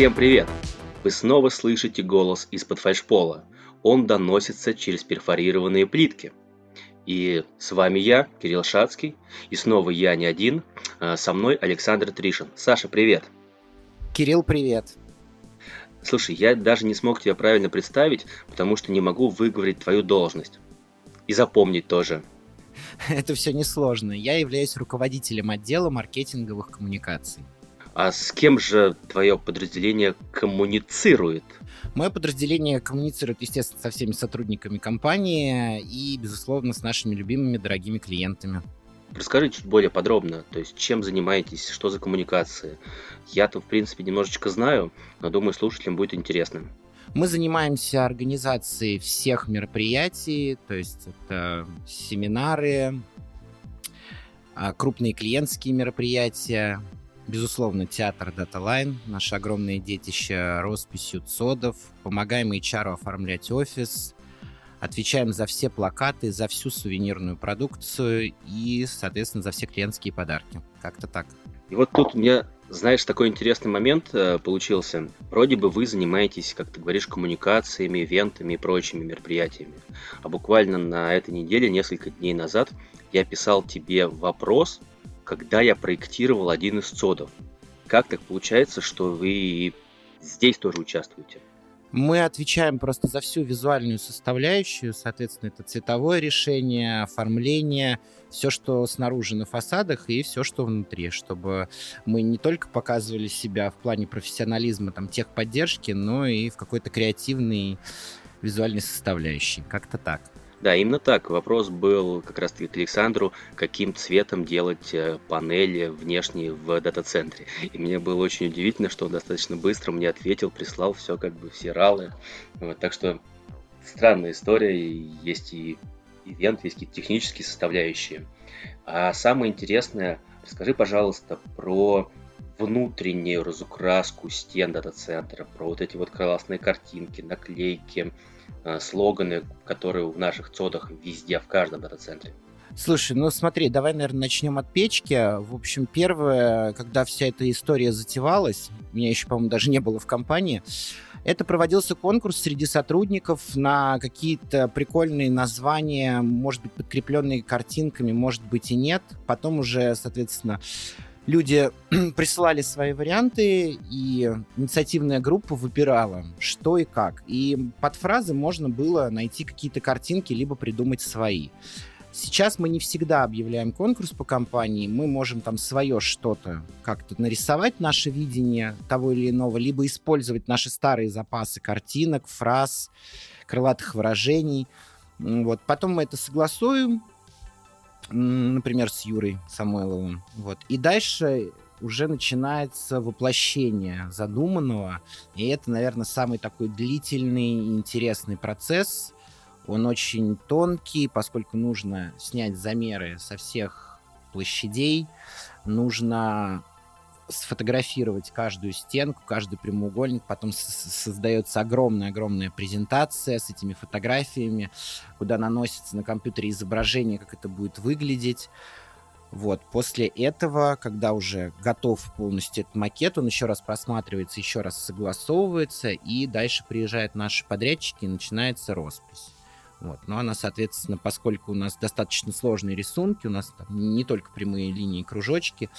Всем привет! Вы снова слышите голос из-под фальшпола. Он доносится через перфорированные плитки. И с вами я, Кирилл Шацкий, и снова я не один, а со мной Александр Тришин. Саша, привет! Кирилл, привет! Слушай, я даже не смог тебя правильно представить, потому что не могу выговорить твою должность. И запомнить тоже. Это все несложно. Я являюсь руководителем отдела маркетинговых коммуникаций. А с кем же твое подразделение коммуницирует? Мое подразделение коммуницирует, естественно, со всеми сотрудниками компании и, безусловно, с нашими любимыми дорогими клиентами. Расскажи чуть более подробно, то есть чем занимаетесь, что за коммуникации. Я-то, в принципе, немножечко знаю, но думаю, слушателям будет интересно. Мы занимаемся организацией всех мероприятий, то есть это семинары, а, крупные клиентские мероприятия, Безусловно, театр DataLine, наше огромное детище, росписью ЦОДов. Помогаем HR оформлять офис. Отвечаем за все плакаты, за всю сувенирную продукцию и, соответственно, за все клиентские подарки. Как-то так. И вот тут у меня, знаешь, такой интересный момент э, получился. Вроде бы вы занимаетесь, как ты говоришь, коммуникациями, ивентами и прочими мероприятиями. А буквально на этой неделе, несколько дней назад, я писал тебе вопрос, когда я проектировал один из цодов. Как так получается, что вы здесь тоже участвуете? Мы отвечаем просто за всю визуальную составляющую, соответственно, это цветовое решение, оформление, все, что снаружи на фасадах и все, что внутри, чтобы мы не только показывали себя в плане профессионализма, там, техподдержки, но и в какой-то креативной визуальной составляющей. Как-то так. Да, именно так. Вопрос был как раз-таки к Александру, каким цветом делать э, панели внешние в дата-центре. И мне было очень удивительно, что он достаточно быстро мне ответил, прислал все как бы все ралы. Вот, так что странная история, есть и ивент, есть какие-то технические составляющие. А самое интересное, расскажи, пожалуйста, про внутреннюю разукраску стен дата-центра, про вот эти вот классные картинки, наклейки, слоганы, которые в наших цодах везде, в каждом дата-центре. Слушай, ну смотри, давай, наверное, начнем от печки. В общем, первое, когда вся эта история затевалась, меня еще, по-моему, даже не было в компании, это проводился конкурс среди сотрудников на какие-то прикольные названия, может быть, подкрепленные картинками, может быть и нет. Потом уже, соответственно, люди присылали свои варианты, и инициативная группа выбирала, что и как. И под фразы можно было найти какие-то картинки, либо придумать свои. Сейчас мы не всегда объявляем конкурс по компании, мы можем там свое что-то как-то нарисовать, наше видение того или иного, либо использовать наши старые запасы картинок, фраз, крылатых выражений. Вот. Потом мы это согласуем, например, с Юрой Самойловым. Вот. И дальше уже начинается воплощение задуманного. И это, наверное, самый такой длительный и интересный процесс. Он очень тонкий, поскольку нужно снять замеры со всех площадей, нужно сфотографировать каждую стенку, каждый прямоугольник, потом создается огромная-огромная презентация с этими фотографиями, куда наносится на компьютере изображение, как это будет выглядеть. Вот, после этого, когда уже готов полностью этот макет, он еще раз просматривается, еще раз согласовывается, и дальше приезжают наши подрядчики, и начинается роспись. Вот. Но она, соответственно, поскольку у нас достаточно сложные рисунки, у нас там не только прямые линии, кружочки,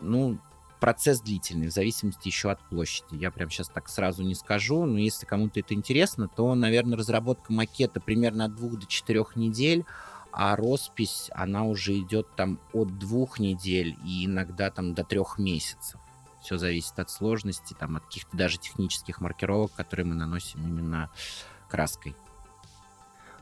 ну, процесс длительный, в зависимости еще от площади. Я прям сейчас так сразу не скажу, но если кому-то это интересно, то, наверное, разработка макета примерно от двух до четырех недель, а роспись, она уже идет там от двух недель и иногда там до трех месяцев. Все зависит от сложности, там, от каких-то даже технических маркировок, которые мы наносим именно краской.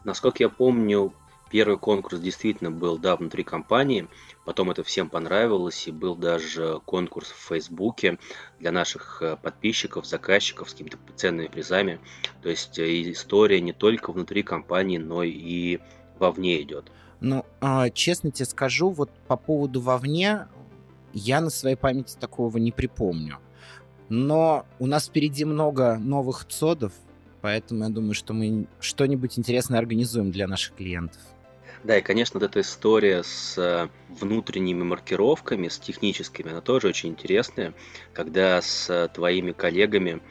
Насколько я помню, Первый конкурс действительно был, да, внутри компании, потом это всем понравилось, и был даже конкурс в Фейсбуке для наших э, подписчиков, заказчиков с какими-то ценными призами. То есть э, история не только внутри компании, но и вовне идет. Ну, а, честно тебе скажу, вот по поводу вовне, я на своей памяти такого не припомню. Но у нас впереди много новых ЦОДов, поэтому я думаю, что мы что-нибудь интересное организуем для наших клиентов. Да, и, конечно, вот эта история с э, внутренними маркировками, с техническими, она тоже очень интересная, когда с твоими коллегами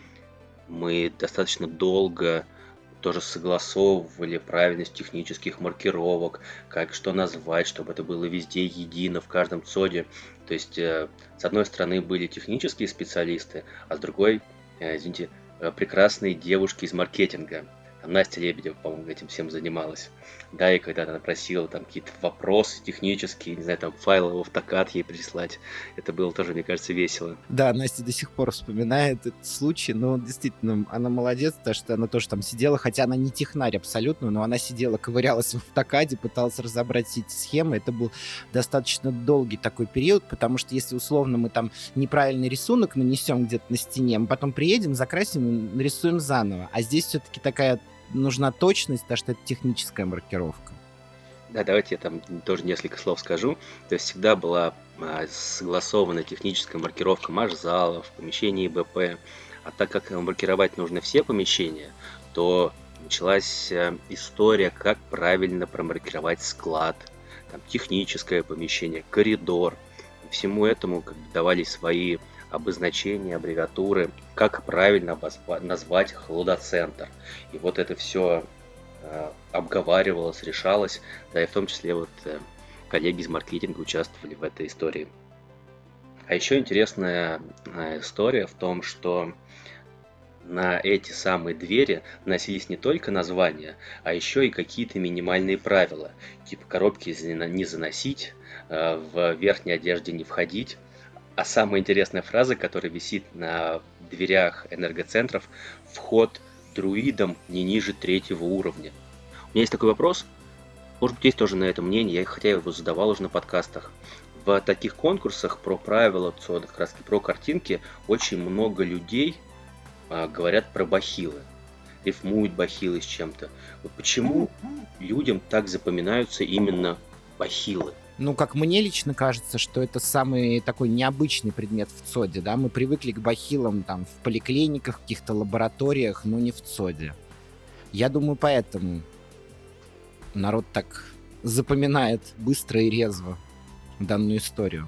мы достаточно долго тоже согласовывали правильность технических маркировок, как что назвать, чтобы это было везде едино в каждом ЦОДе. То есть, э, с одной стороны, были технические специалисты, а с другой, э, извините, прекрасные девушки из маркетинга – Настя Лебедева, по-моему, этим всем занималась. Да, и когда она просила там какие-то вопросы технические, не знаю, там файлы в автокад ей прислать, это было тоже, мне кажется, весело. Да, Настя до сих пор вспоминает этот случай, но действительно, она молодец, потому что она тоже там сидела, хотя она не технарь абсолютно, но она сидела, ковырялась в автокаде, пыталась разобрать все эти схемы. Это был достаточно долгий такой период, потому что если условно мы там неправильный рисунок нанесем где-то на стене, мы потом приедем, закрасим, нарисуем заново. А здесь все-таки такая нужна точность, потому что это техническая маркировка. Да, давайте я там тоже несколько слов скажу. То есть всегда была а, согласована техническая маркировка марш-залов, помещений БП. А так как маркировать нужно все помещения, то началась а, история, как правильно промаркировать склад, там, техническое помещение, коридор. Всему этому как бы, давали свои обозначения, аббревиатуры, как правильно назвать хладоцентр. И вот это все э, обговаривалось, решалось, да и в том числе вот э, коллеги из маркетинга участвовали в этой истории. А еще интересная э, история в том, что на эти самые двери носились не только названия, а еще и какие-то минимальные правила, типа коробки не заносить, в верхней одежде не входить, а самая интересная фраза, которая висит на дверях энергоцентров, вход друидом не ниже третьего уровня. У меня есть такой вопрос, может быть, есть тоже на это мнение, я, хотя я его задавал уже на подкастах. В таких конкурсах про правила ЦОДа, как раз про картинки, очень много людей а, говорят про бахилы, рифмуют бахилы с чем-то. Вот почему людям так запоминаются именно бахилы? Ну, как мне лично кажется, что это самый такой необычный предмет в ЦОДе, да, мы привыкли к бахилам там в поликлиниках, в каких-то лабораториях, но не в ЦОДе. Я думаю, поэтому народ так запоминает быстро и резво данную историю.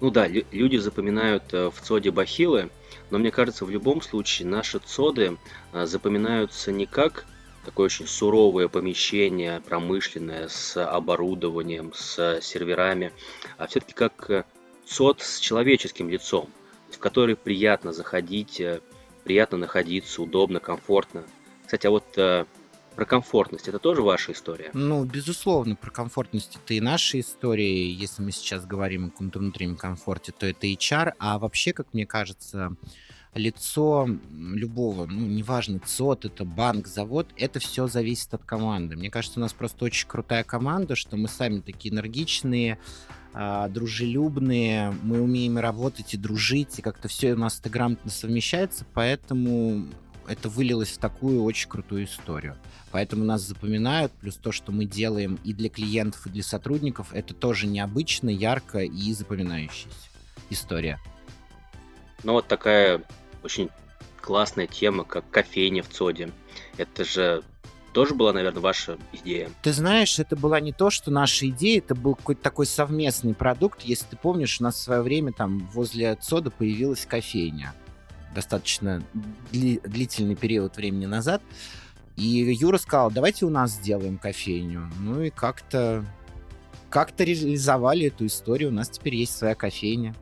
Ну да, люди запоминают э, в ЦОДе бахилы, но мне кажется, в любом случае наши ЦОДы э, запоминаются не как такое очень суровое помещение, промышленное, с оборудованием, с серверами, а все-таки как э, сот с человеческим лицом, в который приятно заходить, э, приятно находиться, удобно, комфортно. Кстати, а вот э, про комфортность это тоже ваша история? Ну, безусловно, про комфортность это и наша история. Если мы сейчас говорим о каком-то внутреннем комфорте, то это HR. А вообще, как мне кажется, лицо любого, ну, неважно, ЦОТ, это банк, завод, это все зависит от команды. Мне кажется, у нас просто очень крутая команда, что мы сами такие энергичные, а, дружелюбные, мы умеем работать и дружить, и как-то все у нас это грамотно совмещается, поэтому это вылилось в такую очень крутую историю. Поэтому нас запоминают, плюс то, что мы делаем и для клиентов, и для сотрудников, это тоже необычно, ярко и запоминающаяся история. Ну вот такая очень классная тема, как кофейня в ЦОДе. Это же тоже была, наверное, ваша идея? Ты знаешь, это была не то, что наша идея, это был какой-то такой совместный продукт. Если ты помнишь, у нас в свое время там возле ЦОДа появилась кофейня. Достаточно дли- длительный период времени назад. И Юра сказал, давайте у нас сделаем кофейню. Ну и как-то как-то реализовали эту историю. У нас теперь есть своя кофейня.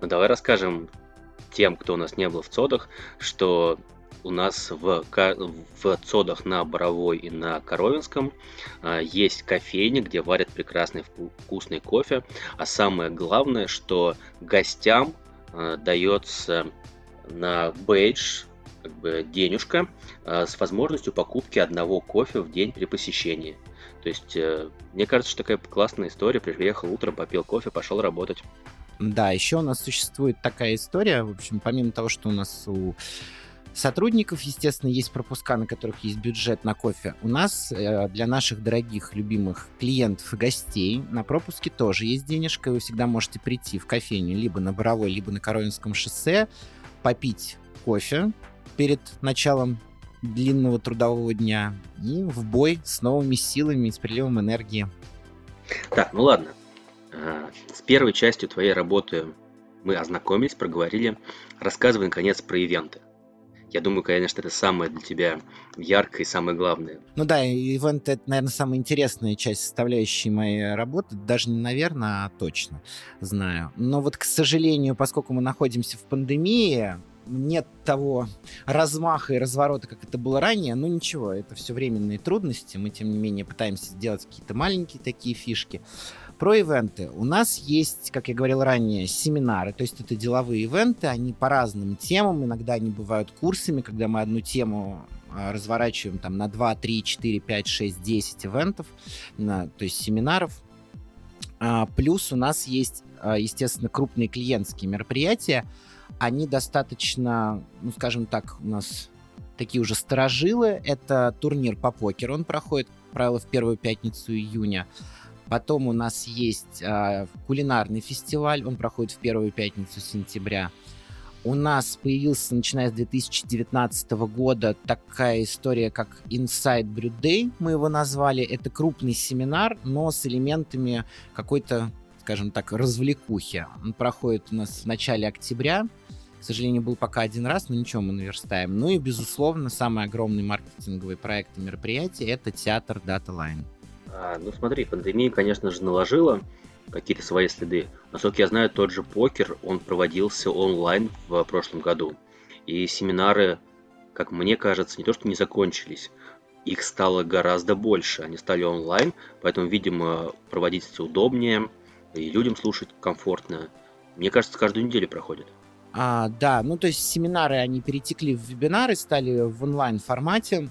Ну давай расскажем, тем, кто у нас не был в ЦОДах, что у нас в, в ЦОДах на Боровой и на Коровинском а, есть кофейни, где варят прекрасный вкусный кофе. А самое главное, что гостям а, дается на бейдж как бы денежка а, с возможностью покупки одного кофе в день при посещении. То есть, э, мне кажется, что такая классная история. Приехал утром, попил кофе, пошел работать. Да, еще у нас существует такая история, в общем, помимо того, что у нас у сотрудников, естественно, есть пропуска, на которых есть бюджет на кофе. У нас э, для наших дорогих, любимых клиентов и гостей на пропуске тоже есть денежка. Вы всегда можете прийти в кофейню либо на Боровой, либо на Коровинском шоссе, попить кофе перед началом длинного трудового дня и в бой с новыми силами, с приливом энергии. Так, ну ладно. А, с первой частью твоей работы мы ознакомились, проговорили. Рассказывай, наконец, про ивенты. Я думаю, конечно, это самое для тебя яркое и самое главное. Ну да, ивент — это, наверное, самая интересная часть составляющей моей работы. Даже не наверное, а точно знаю. Но вот, к сожалению, поскольку мы находимся в пандемии, нет того размаха и разворота, как это было ранее, ну ничего, это все временные трудности. Мы, тем не менее, пытаемся сделать какие-то маленькие такие фишки. Про ивенты. У нас есть, как я говорил ранее, семинары, то есть это деловые ивенты, они по разным темам, иногда они бывают курсами, когда мы одну тему а, разворачиваем там на 2, 3, 4, 5, 6, 10 ивентов, на, то есть семинаров. А, плюс у нас есть, а, естественно, крупные клиентские мероприятия. Они достаточно, ну, скажем так, у нас такие уже сторожилы. Это турнир по покеру, он проходит, правило, в первую пятницу июня. Потом у нас есть э, кулинарный фестиваль, он проходит в первую пятницу сентября. У нас появился, начиная с 2019 года, такая история, как Inside Brew Day, мы его назвали. Это крупный семинар, но с элементами какой-то, скажем так, развлекухи. Он проходит у нас в начале октября. К сожалению, был пока один раз, но ничего, мы наверстаем. Ну и, безусловно, самый огромный маркетинговый проект и мероприятие — это театр Data Line. А, ну смотри, пандемия, конечно же, наложила какие-то свои следы. Насколько я знаю, тот же покер, он проводился онлайн в прошлом году. И семинары, как мне кажется, не то что не закончились, их стало гораздо больше. Они стали онлайн, поэтому, видимо, проводить это удобнее, и людям слушать комфортно. Мне кажется, каждую неделю проходит. А, да, ну то есть семинары, они перетекли в вебинары, стали в онлайн формате.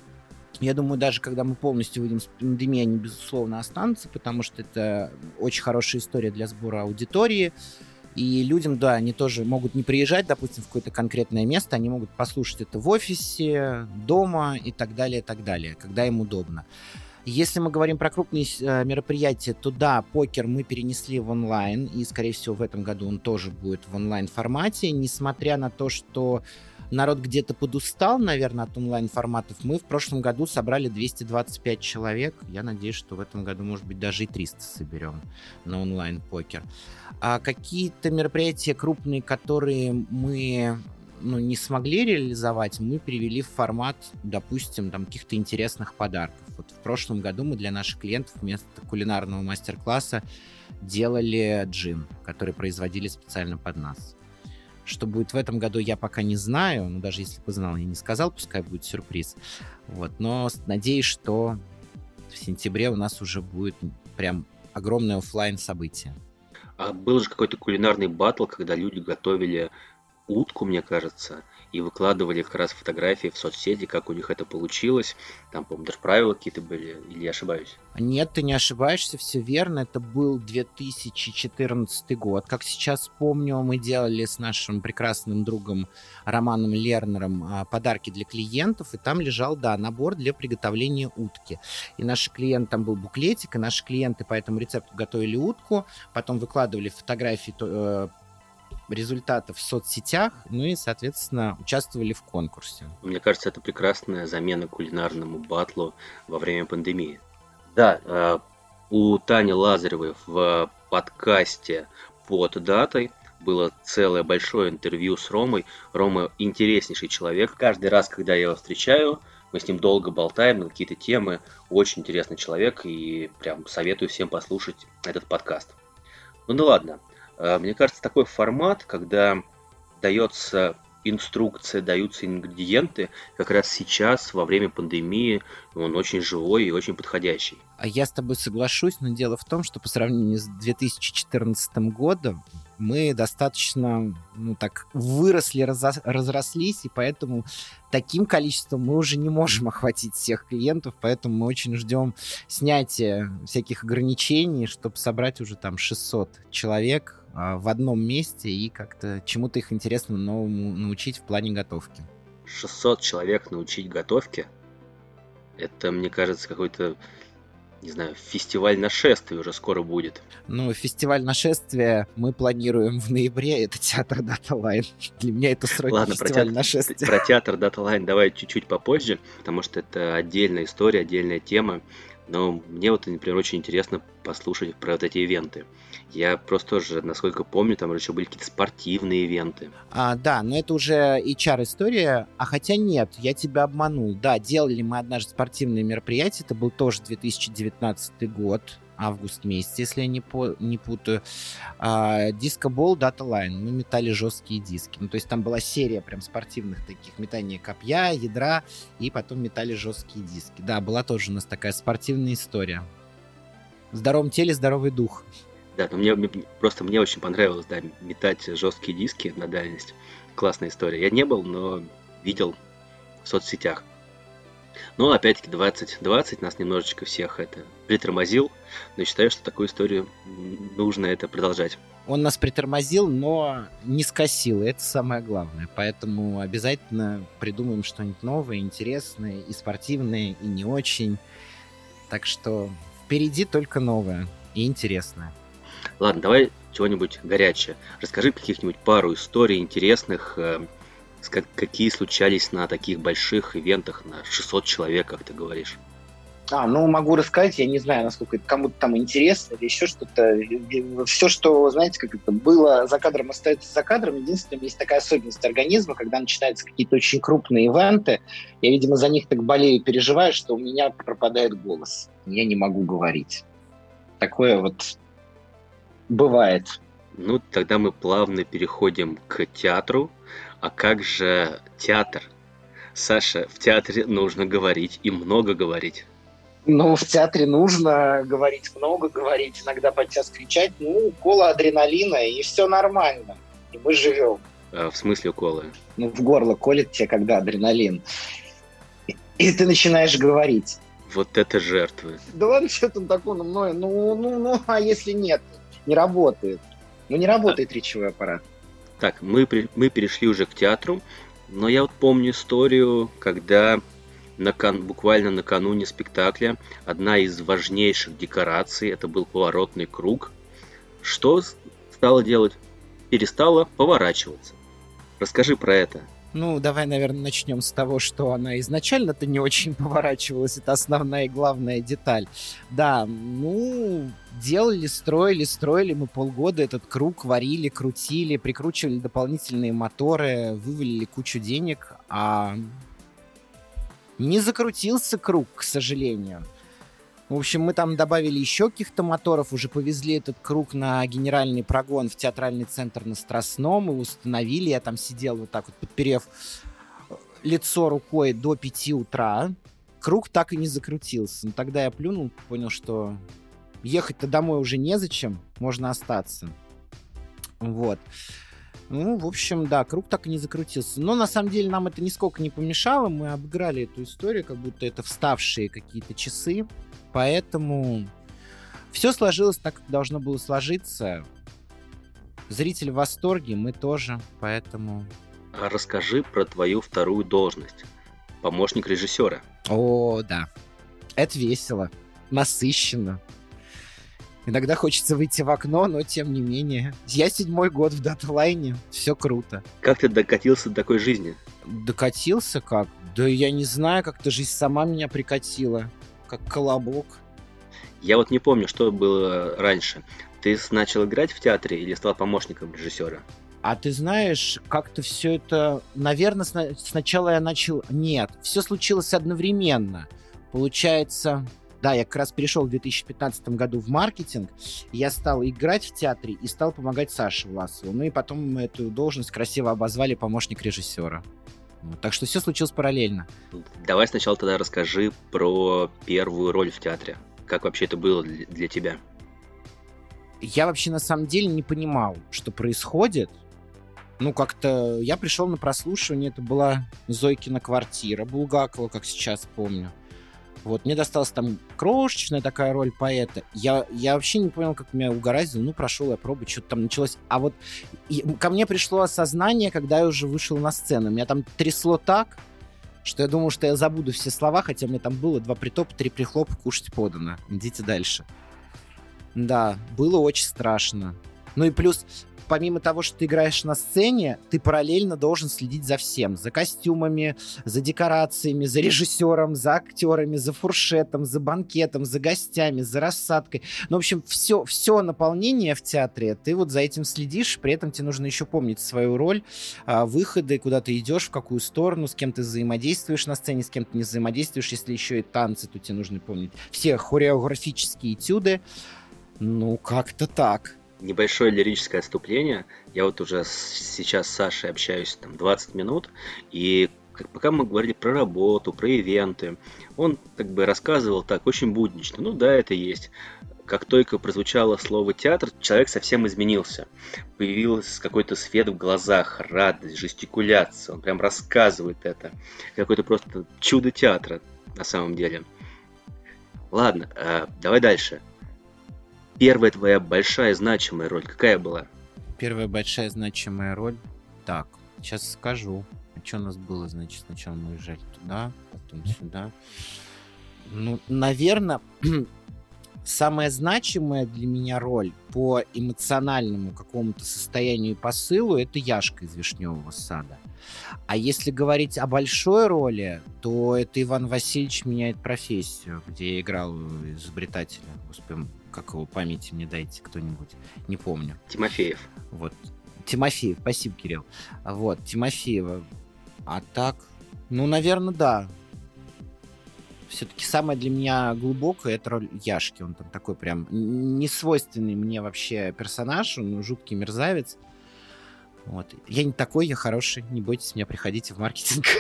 Я думаю, даже когда мы полностью выйдем с пандемии, они, безусловно, останутся, потому что это очень хорошая история для сбора аудитории. И людям, да, они тоже могут не приезжать, допустим, в какое-то конкретное место, они могут послушать это в офисе, дома и так далее, и так далее, когда им удобно. Если мы говорим про крупные э, мероприятия, то да, покер мы перенесли в онлайн, и, скорее всего, в этом году он тоже будет в онлайн формате, несмотря на то, что народ где-то подустал, наверное, от онлайн-форматов. Мы в прошлом году собрали 225 человек. Я надеюсь, что в этом году, может быть, даже и 300 соберем на онлайн-покер. А какие-то мероприятия крупные, которые мы ну, не смогли реализовать, мы перевели в формат, допустим, там каких-то интересных подарков. Вот в прошлом году мы для наших клиентов вместо кулинарного мастер-класса делали джин, который производили специально под нас. Что будет в этом году, я пока не знаю. Но даже если бы знал, я не сказал, пускай будет сюрприз. Вот. Но надеюсь, что в сентябре у нас уже будет прям огромное офлайн событие. А был же какой-то кулинарный батл, когда люди готовили утку, мне кажется, и выкладывали как раз фотографии в соцсети, как у них это получилось. Там, по-моему, даже правила какие-то были, или я ошибаюсь? Нет, ты не ошибаешься, все верно. Это был 2014 год. Как сейчас помню, мы делали с нашим прекрасным другом Романом Лернером а, подарки для клиентов, и там лежал, да, набор для приготовления утки. И наши клиенты, там был буклетик, и наши клиенты по этому рецепту готовили утку, потом выкладывали фотографии э, результатов в соцсетях, ну и, соответственно, участвовали в конкурсе. Мне кажется, это прекрасная замена кулинарному батлу во время пандемии. Да, э, у Тани Лазаревой в подкасте под датой было целое большое интервью с Ромой. Рома интереснейший человек. Каждый раз, когда я его встречаю, мы с ним долго болтаем на какие-то темы. Очень интересный человек и прям советую всем послушать этот подкаст. Ну да ладно, Э, мне кажется, такой формат, когда дается инструкция, даются ингредиенты, как раз сейчас, во время пандемии, он очень живой и очень подходящий. А я с тобой соглашусь, но дело в том, что по сравнению с 2014 годом мы достаточно, ну так, выросли, разрослись, и поэтому таким количеством мы уже не можем охватить всех клиентов, поэтому мы очень ждем снятия всяких ограничений, чтобы собрать уже там 600 человек в одном месте и как-то чему-то их интересно новому научить в плане готовки. 600 человек научить готовке? Это, мне кажется, какой-то не знаю, фестиваль нашествия уже скоро будет. Ну, фестиваль нашествия мы планируем в ноябре, это театр Line. Для меня это сроки Ладно, фестиваль про театр, нашествия. Про театр Line давай чуть-чуть попозже, потому что это отдельная история, отдельная тема. Но мне вот, например, очень интересно послушать про вот эти ивенты. Я просто тоже, насколько помню, там еще были какие-то спортивные ивенты. А, да, но это уже HR-история. А хотя нет, я тебя обманул. Да, делали мы однажды спортивные мероприятия. Это был тоже 2019 год август месяц, если я не, по, не путаю. А, дискобол Line. Мы метали жесткие диски. Ну, то есть там была серия прям спортивных таких метания копья, ядра, и потом метали жесткие диски. Да, была тоже у нас такая спортивная история. В здоровом теле здоровый дух. Да, но мне просто мне очень понравилось, да, метать жесткие диски на дальность. Классная история. Я не был, но видел в соцсетях. Но опять-таки 2020 нас немножечко всех это притормозил, но считаю, что такую историю нужно это продолжать. Он нас притормозил, но не скосил, и это самое главное. Поэтому обязательно придумаем что-нибудь новое, интересное, и спортивное, и не очень. Так что впереди только новое и интересное. Ладно, давай чего-нибудь горячее. Расскажи каких-нибудь пару историй интересных, э, какие случались на таких больших ивентах на 600 человек, как ты говоришь. А, ну, могу рассказать, я не знаю, насколько это кому-то там интересно или еще что-то. Все, что, знаете, как это было за кадром, остается за кадром. Единственное, есть такая особенность организма, когда начинаются какие-то очень крупные ивенты, я, видимо, за них так болею и переживаю, что у меня пропадает голос. Я не могу говорить. Такое вот бывает. Ну, тогда мы плавно переходим к театру. А как же театр? Саша, в театре нужно говорить и много говорить. Ну, в театре нужно говорить много, говорить, иногда подчас кричать. Ну, укола адреналина, и все нормально. И мы живем. А, в смысле уколы? Ну, в горло колет тебе, когда адреналин. И, и ты начинаешь говорить. Вот это жертвы. Да ладно, что там такое, ну, ну, ну, ну, а если нет? Не работает. Ну, не работает а... речевой аппарат. Так, мы, мы перешли уже к театру, но я вот помню историю, когда накан, буквально накануне спектакля одна из важнейших декораций, это был поворотный круг, что стала делать? Перестала поворачиваться. Расскажи про это. Ну, давай, наверное, начнем с того, что она изначально-то не очень поворачивалась. Это основная и главная деталь. Да, ну, делали, строили, строили мы полгода этот круг, варили, крутили, прикручивали дополнительные моторы, вывалили кучу денег, а не закрутился круг, к сожалению. В общем, мы там добавили еще каких-то моторов, уже повезли этот круг на генеральный прогон в театральный центр на Страстном, и установили. Я там сидел вот так вот, подперев лицо рукой до 5 утра. Круг так и не закрутился. Но тогда я плюнул, понял, что ехать-то домой уже незачем, можно остаться. Вот. Ну, в общем, да, круг так и не закрутился. Но на самом деле нам это нисколько не помешало. Мы обыграли эту историю, как будто это вставшие какие-то часы. Поэтому все сложилось так, как должно было сложиться. Зритель в восторге, мы тоже, поэтому... А расскажи про твою вторую должность. Помощник режиссера. О, да. Это весело, насыщенно. Иногда хочется выйти в окно, но тем не менее. Я седьмой год в датлайне, все круто. Как ты докатился до такой жизни? Докатился как? Да я не знаю, как-то жизнь сама меня прикатила, как колобок. Я вот не помню, что было раньше. Ты начал играть в театре или стал помощником режиссера? А ты знаешь, как-то все это... Наверное, сначала я начал... Нет, все случилось одновременно. Получается, да, я как раз перешел в 2015 году в маркетинг, я стал играть в театре и стал помогать Саше Власову. Ну и потом мы эту должность красиво обозвали помощник режиссера. Так что все случилось параллельно. Давай сначала тогда расскажи про первую роль в театре. Как вообще это было для тебя? Я вообще на самом деле не понимал, что происходит. Ну, как-то я пришел на прослушивание, это была Зойкина квартира Булгакова, как сейчас помню. Вот, мне досталась там крошечная такая роль поэта. Я, я вообще не понял, как меня угораздило. Ну, прошел я пробу, что-то там началось. А вот и, ко мне пришло осознание, когда я уже вышел на сцену. Меня там трясло так, что я думал, что я забуду все слова, хотя мне там было два притопа, три прихлопа, кушать подано. Идите дальше. Да, было очень страшно. Ну и плюс помимо того, что ты играешь на сцене, ты параллельно должен следить за всем. За костюмами, за декорациями, за режиссером, за актерами, за фуршетом, за банкетом, за гостями, за рассадкой. Ну, в общем, все, все наполнение в театре, ты вот за этим следишь, при этом тебе нужно еще помнить свою роль, а, выходы, куда ты идешь, в какую сторону, с кем ты взаимодействуешь на сцене, с кем ты не взаимодействуешь. Если еще и танцы, то тебе нужно помнить все хореографические этюды. Ну, как-то так небольшое лирическое отступление. Я вот уже сейчас с Сашей общаюсь там 20 минут, и пока мы говорили про работу, про ивенты, он как бы рассказывал так очень буднично. Ну да, это есть. Как только прозвучало слово театр, человек совсем изменился. Появился какой-то свет в глазах, радость, жестикуляция. Он прям рассказывает это. Какое-то просто чудо театра на самом деле. Ладно, э, давай дальше. Первая твоя большая значимая роль какая была? Первая большая значимая роль? Так, сейчас скажу. А что у нас было, значит, сначала мы уезжали туда, потом сюда. Ну, наверное, самая значимая для меня роль по эмоциональному какому-то состоянию и посылу это Яшка из Вишневого сада. А если говорить о большой роли, то это Иван Васильевич меняет профессию, где я играл изобретателя. Господи, как его памяти мне дайте кто-нибудь, не помню. Тимофеев. Вот. Тимофеев, спасибо, Кирилл. Вот, Тимофеева. А так, ну, наверное, да. Все-таки самое для меня глубокое это роль Яшки. Он там такой прям несвойственный мне вообще персонаж, он жуткий мерзавец. Вот. Я не такой, я хороший, не бойтесь меня, приходите в маркетинг.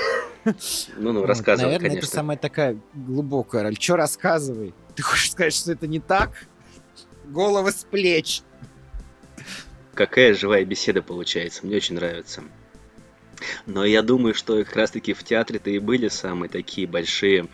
Ну, ну, рассказывай, Наверное, конечно. это самая такая глубокая роль. Че рассказывай? Ты хочешь сказать, что это не так? Головы с плеч. Какая живая беседа получается, мне очень нравится. Но я думаю, что как раз-таки в театре-то и были самые такие большие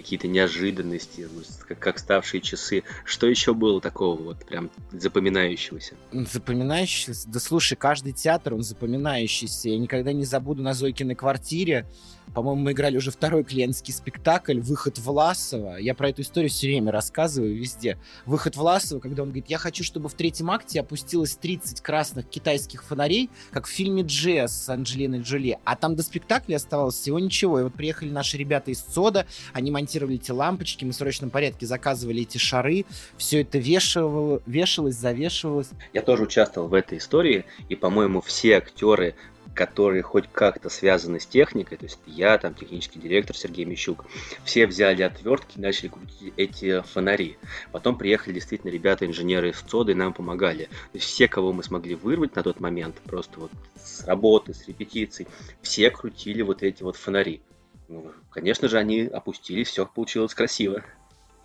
какие-то неожиданности, как, как ставшие часы. Что еще было такого вот прям запоминающегося? Запоминающийся? Да слушай, каждый театр, он запоминающийся. Я никогда не забуду на Зойкиной квартире по-моему, мы играли уже второй клиентский спектакль «Выход Власова». Я про эту историю все время рассказываю везде. «Выход Власова», когда он говорит, я хочу, чтобы в третьем акте опустилось 30 красных китайских фонарей, как в фильме «Джесс» с Анджелиной Джоли. А там до спектакля оставалось всего ничего. И вот приехали наши ребята из ЦОДа, они монтировали эти лампочки, мы в срочном порядке заказывали эти шары, все это вешало, вешалось, завешивалось. Я тоже участвовал в этой истории, и, по-моему, все актеры которые хоть как-то связаны с техникой, то есть я, там, технический директор Сергей Мищук, все взяли отвертки и начали крутить эти фонари. Потом приехали действительно ребята-инженеры из ЦОДа и нам помогали. То есть все, кого мы смогли вырвать на тот момент, просто вот с работы, с репетиций, все крутили вот эти вот фонари. Ну, конечно же, они опустились, все получилось красиво.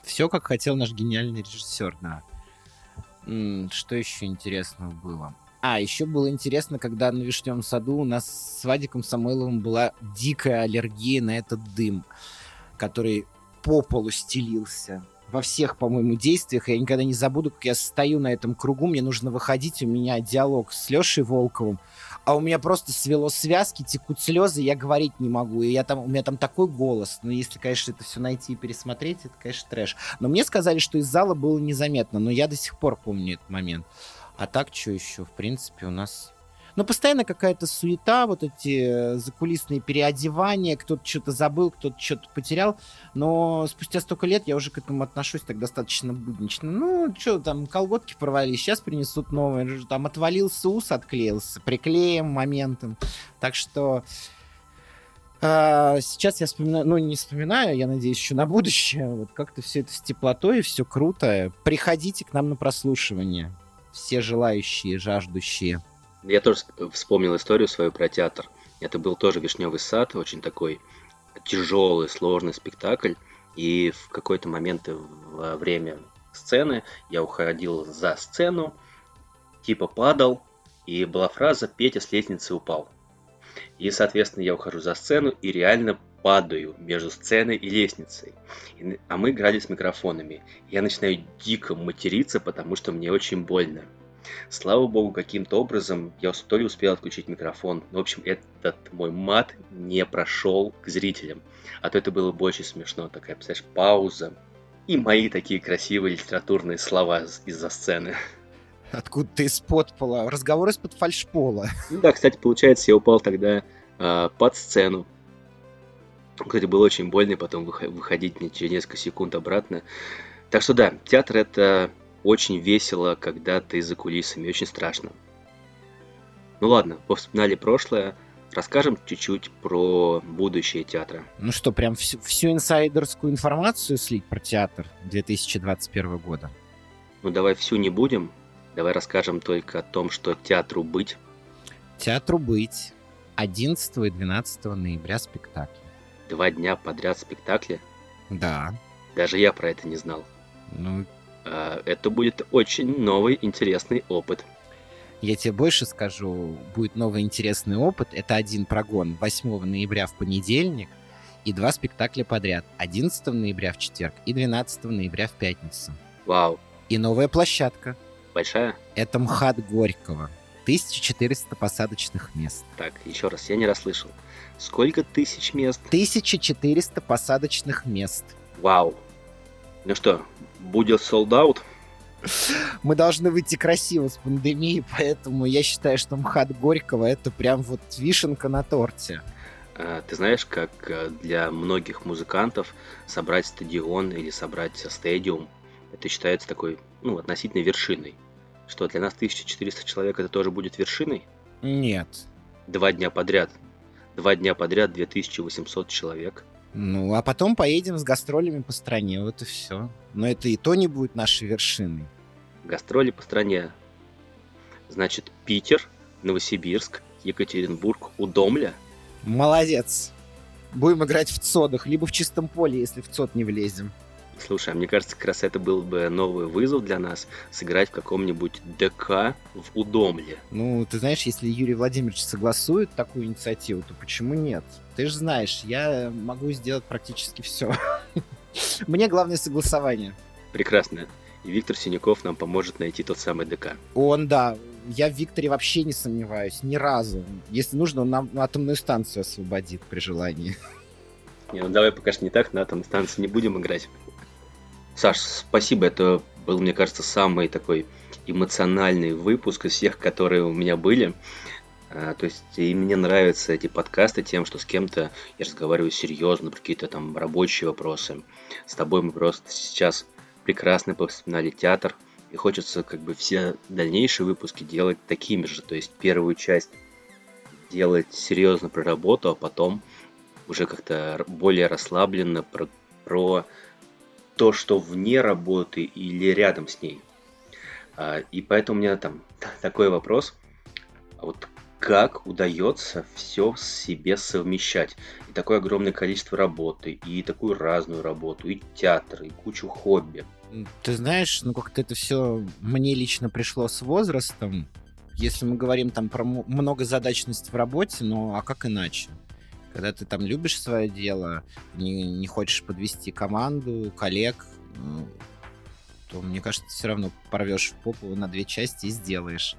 Все, как хотел наш гениальный режиссер, да. Что еще интересного было? А, еще было интересно, когда на Вишневом саду у нас с Вадиком Самойловым была дикая аллергия на этот дым, который по полу стелился во всех, по-моему, действиях. Я никогда не забуду, как я стою на этом кругу, мне нужно выходить, у меня диалог с Лешей Волковым, а у меня просто свело связки, текут слезы, я говорить не могу. И я там, у меня там такой голос. Но если, конечно, это все найти и пересмотреть, это, конечно, трэш. Но мне сказали, что из зала было незаметно, но я до сих пор помню этот момент. А так, что еще? В принципе, у нас... Ну, постоянно какая-то суета, вот эти э, закулисные переодевания, кто-то что-то забыл, кто-то что-то потерял. Но спустя столько лет я уже к этому отношусь так достаточно буднично. Ну, что там, колготки порвались, сейчас принесут новые. Там отвалился ус, отклеился, приклеим моментом. Так что а, сейчас я вспоминаю, ну не вспоминаю, я надеюсь, еще на будущее. Вот как-то все это с теплотой, все круто. Приходите к нам на прослушивание все желающие, жаждущие. Я тоже вспомнил историю свою про театр. Это был тоже «Вишневый сад», очень такой тяжелый, сложный спектакль. И в какой-то момент во время сцены я уходил за сцену, типа падал, и была фраза «Петя с лестницы упал». И, соответственно, я ухожу за сцену и реально падаю между сценой и лестницей. А мы играли с микрофонами. Я начинаю дико материться, потому что мне очень больно. Слава богу, каким-то образом я то ли успел отключить микрофон. В общем, этот мой мат не прошел к зрителям. А то это было бы очень смешно. Такая, представляешь, пауза. И мои такие красивые литературные слова из-за сцены. Откуда ты из-под пола? Разговор из-под фальшпола. Ну да, кстати, получается, я упал тогда э, под сцену. Кстати, было очень больно, и потом выходить мне через несколько секунд обратно. Так что да, театр это очень весело, когда ты за кулисами, очень страшно. Ну ладно, повспоминали прошлое, расскажем чуть-чуть про будущее театра. Ну что, прям всю, всю инсайдерскую информацию слить про театр 2021 года? Ну давай всю не будем, давай расскажем только о том, что театру быть. Театру быть. 11 и 12 ноября спектакль. Два дня подряд спектакли? Да. Даже я про это не знал. Ну, это будет очень новый интересный опыт. Я тебе больше скажу, будет новый интересный опыт. Это один прогон 8 ноября в понедельник и два спектакля подряд. 11 ноября в четверг и 12 ноября в пятницу. Вау. И новая площадка. Большая? Это МХАТ Горького. 1400 посадочных мест. Так, еще раз, я не расслышал. Сколько тысяч мест? 1400 посадочных мест. Вау. Ну что, будет out? Мы должны выйти красиво с пандемией, поэтому я считаю, что МХАТ Горького это прям вот вишенка на торте. А, ты знаешь, как э, для многих музыкантов собрать стадион или собрать стадиум, это считается такой, ну, относительно вершиной. Что, для нас 1400 человек это тоже будет вершиной? Нет. Два дня подряд. Два дня подряд 2800 человек. Ну, а потом поедем с гастролями по стране, вот и все. Но это и то не будет нашей вершиной. Гастроли по стране. Значит, Питер, Новосибирск, Екатеринбург, Удомля. Молодец. Будем играть в цодах, либо в чистом поле, если в цод не влезем. Слушай, а мне кажется, как раз это был бы новый вызов для нас сыграть в каком-нибудь ДК в Удомле. Ну, ты знаешь, если Юрий Владимирович согласует такую инициативу, то почему нет? Ты же знаешь, я могу сделать практически все. Мне главное согласование. Прекрасно. И Виктор Синяков нам поможет найти тот самый ДК. Он, да. Я в Викторе вообще не сомневаюсь, ни разу. Если нужно, он нам атомную станцию освободит при желании. Не, ну давай пока что не так, на атомной станции не будем играть. Саш, спасибо. Это был, мне кажется, самый такой эмоциональный выпуск из всех, которые у меня были. А, то есть и мне нравятся эти подкасты тем, что с кем-то я разговариваю серьезно про какие-то там рабочие вопросы. С тобой мы просто сейчас прекрасно повспоминали театр, и хочется как бы все дальнейшие выпуски делать такими же. То есть первую часть делать серьезно про работу, а потом уже как-то более расслабленно про, про то, что вне работы или рядом с ней. А, и поэтому у меня там такой вопрос. А вот как удается все себе совмещать? И такое огромное количество работы, и такую разную работу, и театр, и кучу хобби. Ты знаешь, ну как-то это все мне лично пришло с возрастом. Если мы говорим там про многозадачность в работе, ну а как иначе? Когда ты там любишь свое дело, не, не хочешь подвести команду, коллег, ну, то, мне кажется, все равно порвешь попу на две части и сделаешь.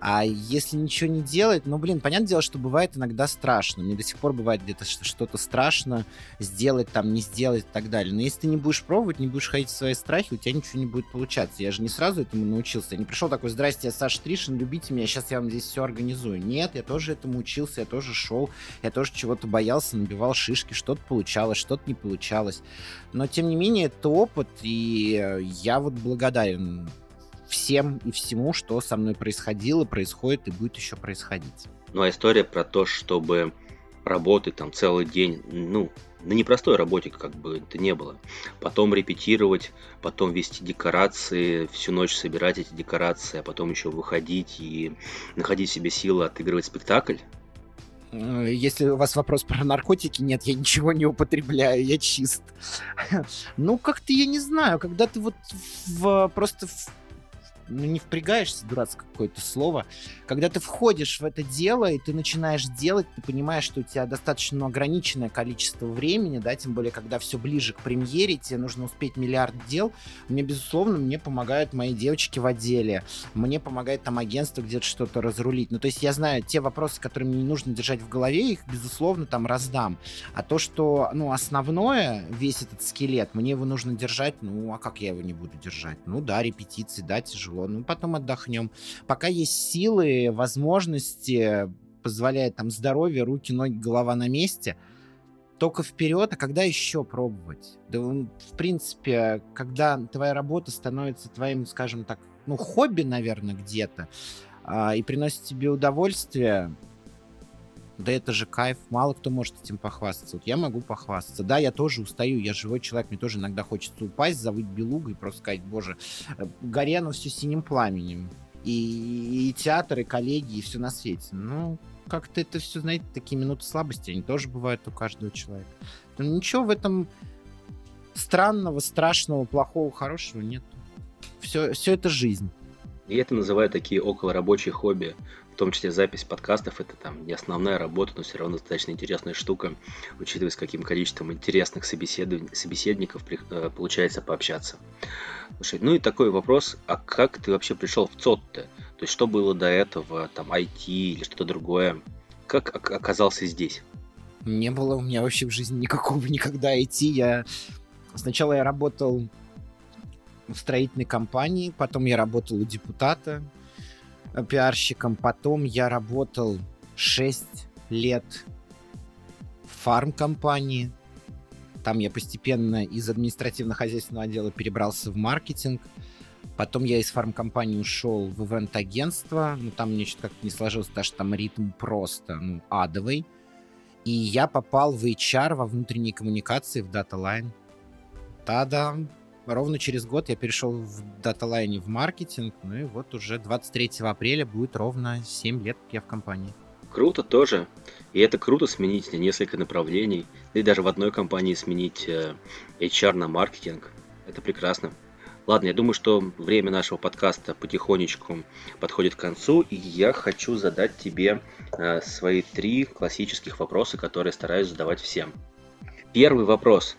А если ничего не делать, ну, блин, понятное дело, что бывает иногда страшно. Мне до сих пор бывает где-то что-то страшно сделать, там, не сделать и так далее. Но если ты не будешь пробовать, не будешь ходить в свои страхи, у тебя ничего не будет получаться. Я же не сразу этому научился. Я не пришел такой, здрасте, я Саша Тришин, любите меня, сейчас я вам здесь все организую. Нет, я тоже этому учился, я тоже шел, я тоже чего-то боялся, набивал шишки, что-то получалось, что-то не получалось. Но, тем не менее, это опыт, и я вот благодарен всем и всему, что со мной происходило, происходит и будет еще происходить. Ну а история про то, чтобы работать там целый день, ну, на непростой работе как бы это не было. Потом репетировать, потом вести декорации, всю ночь собирать эти декорации, а потом еще выходить и находить в себе силы отыгрывать спектакль. Если у вас вопрос про наркотики, нет, я ничего не употребляю, я чист. Ну, как-то я не знаю, когда ты вот в, просто в ну, не впрягаешься, дурацкое какое-то слово, когда ты входишь в это дело, и ты начинаешь делать, ты понимаешь, что у тебя достаточно ограниченное количество времени, да, тем более, когда все ближе к премьере, тебе нужно успеть миллиард дел. Мне, безусловно, мне помогают мои девочки в отделе, мне помогает там агентство где-то что-то разрулить. Ну, то есть я знаю те вопросы, которые мне не нужно держать в голове, их, безусловно, там раздам. А то, что, ну, основное, весь этот скелет, мне его нужно держать, ну, а как я его не буду держать? Ну, да, репетиции, да, тяжело, ну, потом отдохнем. Пока есть силы, возможности, позволяет там здоровье, руки, ноги, голова на месте, только вперед, а когда еще пробовать? Да, в принципе, когда твоя работа становится твоим, скажем так, ну, хобби, наверное, где-то, а, и приносит тебе удовольствие, да это же кайф, мало кто может этим похвастаться. Вот я могу похвастаться. Да, я тоже устаю, я живой человек, мне тоже иногда хочется упасть, завыть белугой и просто сказать, боже, э, горе оно все синим пламенем. И, и театр, и коллеги, и все на свете. Ну, как-то это все, знаете, такие минуты слабости, они тоже бывают у каждого человека. Но ничего в этом странного, страшного, плохого, хорошего нет. Все, все это жизнь. И это называют такие околорабочие хобби том числе запись подкастов, это там не основная работа, но все равно достаточно интересная штука, учитывая, с каким количеством интересных собеседов... собеседников при... Э, получается пообщаться. Слушай, ну и такой вопрос, а как ты вообще пришел в ЦОД-то? То есть что было до этого, там IT или что-то другое? Как оказался здесь? Не было у меня вообще в жизни никакого никогда IT. Я... Сначала я работал в строительной компании, потом я работал у депутата, пиарщиком. Потом я работал 6 лет в фарм-компании. Там я постепенно из административно-хозяйственного отдела перебрался в маркетинг. Потом я из фарм-компании ушел в ивент-агентство. Ну, там мне что-то как-то не сложилось, потому что там ритм просто, ну, адовый. И я попал в HR, во внутренние коммуникации, в Data Line. Та-дам! Ровно через год я перешел в даталайне в маркетинг, ну и вот уже 23 апреля будет ровно 7 лет, я в компании. Круто тоже. И это круто сменить несколько направлений. И даже в одной компании сменить э, HR на маркетинг. Это прекрасно. Ладно, я думаю, что время нашего подкаста потихонечку подходит к концу, и я хочу задать тебе э, свои три классических вопроса, которые стараюсь задавать всем. Первый вопрос.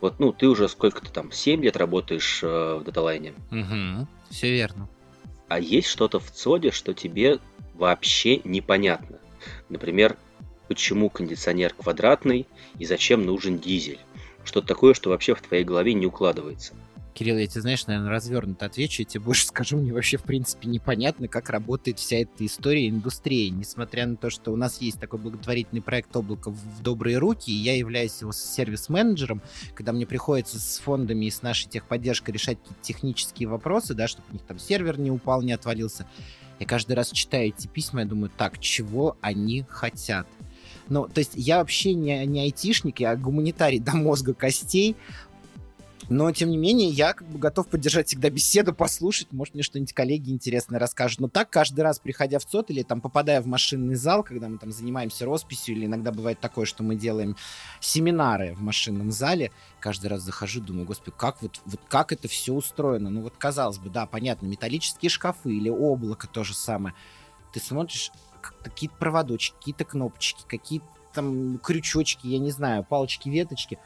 Вот, ну, ты уже сколько-то там, 7 лет работаешь э, в даталайне. Угу, все верно. А есть что-то в ЦОДе, что тебе вообще непонятно? Например, почему кондиционер квадратный и зачем нужен дизель? Что-то такое, что вообще в твоей голове не укладывается. Кирилл, я тебе, знаешь, наверное, развернуто отвечу, я тебе больше скажу, мне вообще, в принципе, непонятно, как работает вся эта история индустрии, несмотря на то, что у нас есть такой благотворительный проект «Облако в добрые руки», и я являюсь его сервис-менеджером, когда мне приходится с фондами и с нашей техподдержкой решать какие-то технические вопросы, да, чтобы у них там сервер не упал, не отвалился. Я каждый раз читаю эти письма, я думаю, так, чего они хотят? Ну, то есть я вообще не, не айтишник, я гуманитарий до мозга костей. Но, тем не менее, я как бы готов поддержать всегда беседу, послушать, может, мне что-нибудь коллеги интересное расскажут. Но так каждый раз, приходя в ЦОТ или там попадая в машинный зал, когда мы там занимаемся росписью, или иногда бывает такое, что мы делаем семинары в машинном зале, каждый раз захожу, думаю, господи, как вот, вот как это все устроено? Ну вот, казалось бы, да, понятно, металлические шкафы или облако то же самое. Ты смотришь, какие-то проводочки, какие-то кнопочки, какие-то там крючочки, я не знаю, палочки, веточки.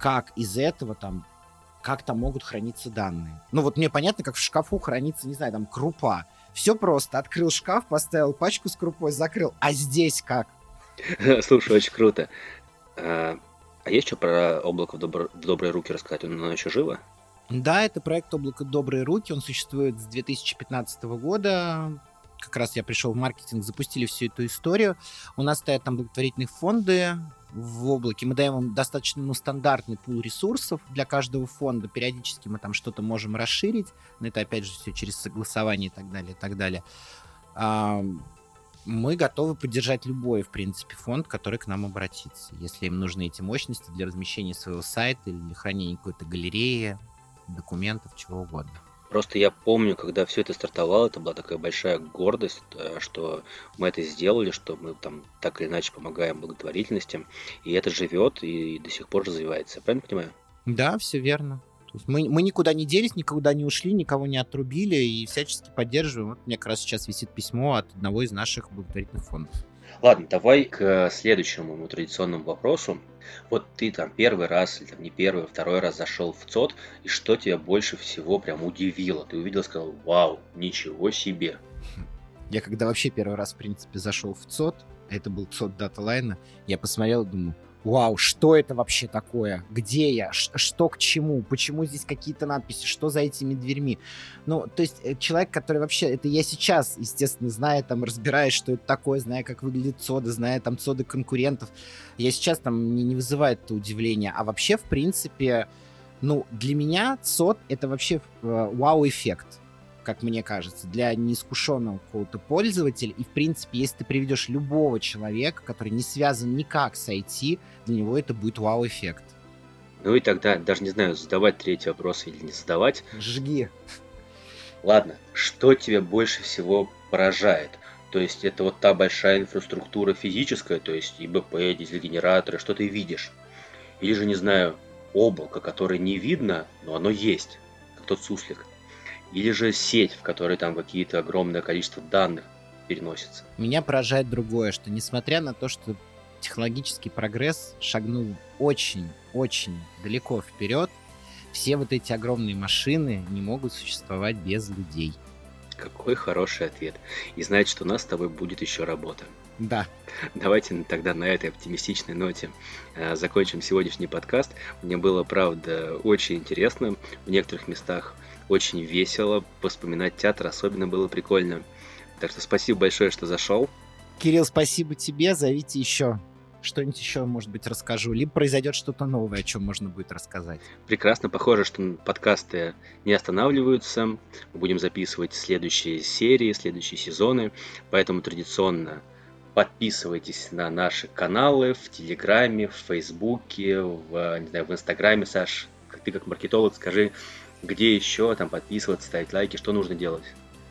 Как из этого там как там могут храниться данные. Ну вот мне понятно, как в шкафу хранится, не знаю, там крупа. Все просто. Открыл шкаф, поставил пачку с крупой, закрыл. А здесь как? Слушай, очень круто. А, а есть что про облако в, добр... в добрые руки рассказать? Оно еще живо? Да, это проект «Облако добрые руки». Он существует с 2015 года. Как раз я пришел в маркетинг, запустили всю эту историю. У нас стоят там благотворительные фонды, в облаке. Мы даем им достаточно ну, стандартный пул ресурсов для каждого фонда. Периодически мы там что-то можем расширить, но это опять же все через согласование и так далее, и так далее. А, мы готовы поддержать любой, в принципе, фонд, который к нам обратится. Если им нужны эти мощности для размещения своего сайта или для хранения какой-то галереи, документов, чего угодно. Просто я помню, когда все это стартовало, это была такая большая гордость, э, что мы это сделали, что мы там так или иначе помогаем благотворительности, и это живет и до сих пор развивается. Правильно понимаю? Да, все верно. Мы, мы никуда не делись, никуда не ушли, никого не отрубили и всячески поддерживаем. Вот мне как раз сейчас висит письмо от одного из наших благотворительных фондов. Ладно, давай к следующему традиционному вопросу. Вот ты там первый раз, или там не первый, а второй раз зашел в ЦОД, и что тебя больше всего прям удивило? Ты увидел, сказал, вау, ничего себе. Я когда вообще первый раз, в принципе, зашел в ЦОД, это был ЦОД Даталайна, я посмотрел и думаю, вау, что это вообще такое? Где я? Ш- что к чему? Почему здесь какие-то надписи? Что за этими дверьми? Ну, то есть э, человек, который вообще... Это я сейчас, естественно, знаю, там, разбираюсь, что это такое, знаю, как выглядит сода, знаю там соды конкурентов. Я сейчас там не, не вызывает это удивления. А вообще, в принципе, ну, для меня сод — это вообще э, вау-эффект как мне кажется, для неискушенного какого-то пользователя. И, в принципе, если ты приведешь любого человека, который не связан никак с IT, для него это будет вау-эффект. Ну и тогда, даже не знаю, задавать третий вопрос или не задавать. Жги. Ладно, что тебя больше всего поражает? То есть это вот та большая инфраструктура физическая, то есть ИБП, дизель-генераторы, что ты видишь? Или же, не знаю, облако, которое не видно, но оно есть, как тот суслик. Или же сеть, в которой там какие-то огромное количество данных переносится. Меня поражает другое, что несмотря на то, что технологический прогресс шагнул очень-очень далеко вперед, все вот эти огромные машины не могут существовать без людей. Какой хороший ответ. И значит, что у нас с тобой будет еще работа. Да. Давайте тогда на этой оптимистичной ноте э, закончим сегодняшний подкаст. Мне было, правда, очень интересно. В некоторых местах очень весело. Вспоминать театр особенно было прикольно. Так что спасибо большое, что зашел. Кирилл, спасибо тебе. Зовите еще. Что-нибудь еще, может быть, расскажу. Либо произойдет что-то новое, о чем можно будет рассказать. Прекрасно. Похоже, что подкасты не останавливаются. Мы будем записывать следующие серии, следующие сезоны. Поэтому традиционно подписывайтесь на наши каналы в Телеграме, в Фейсбуке, в, не знаю, в Инстаграме, Саш. Ты как маркетолог скажи, где еще там подписываться, ставить лайки, что нужно делать?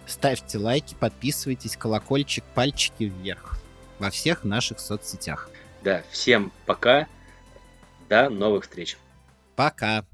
Ставьте лайки, подписывайтесь, колокольчик, пальчики вверх во всех наших соцсетях. Да, всем пока, до новых встреч. Пока.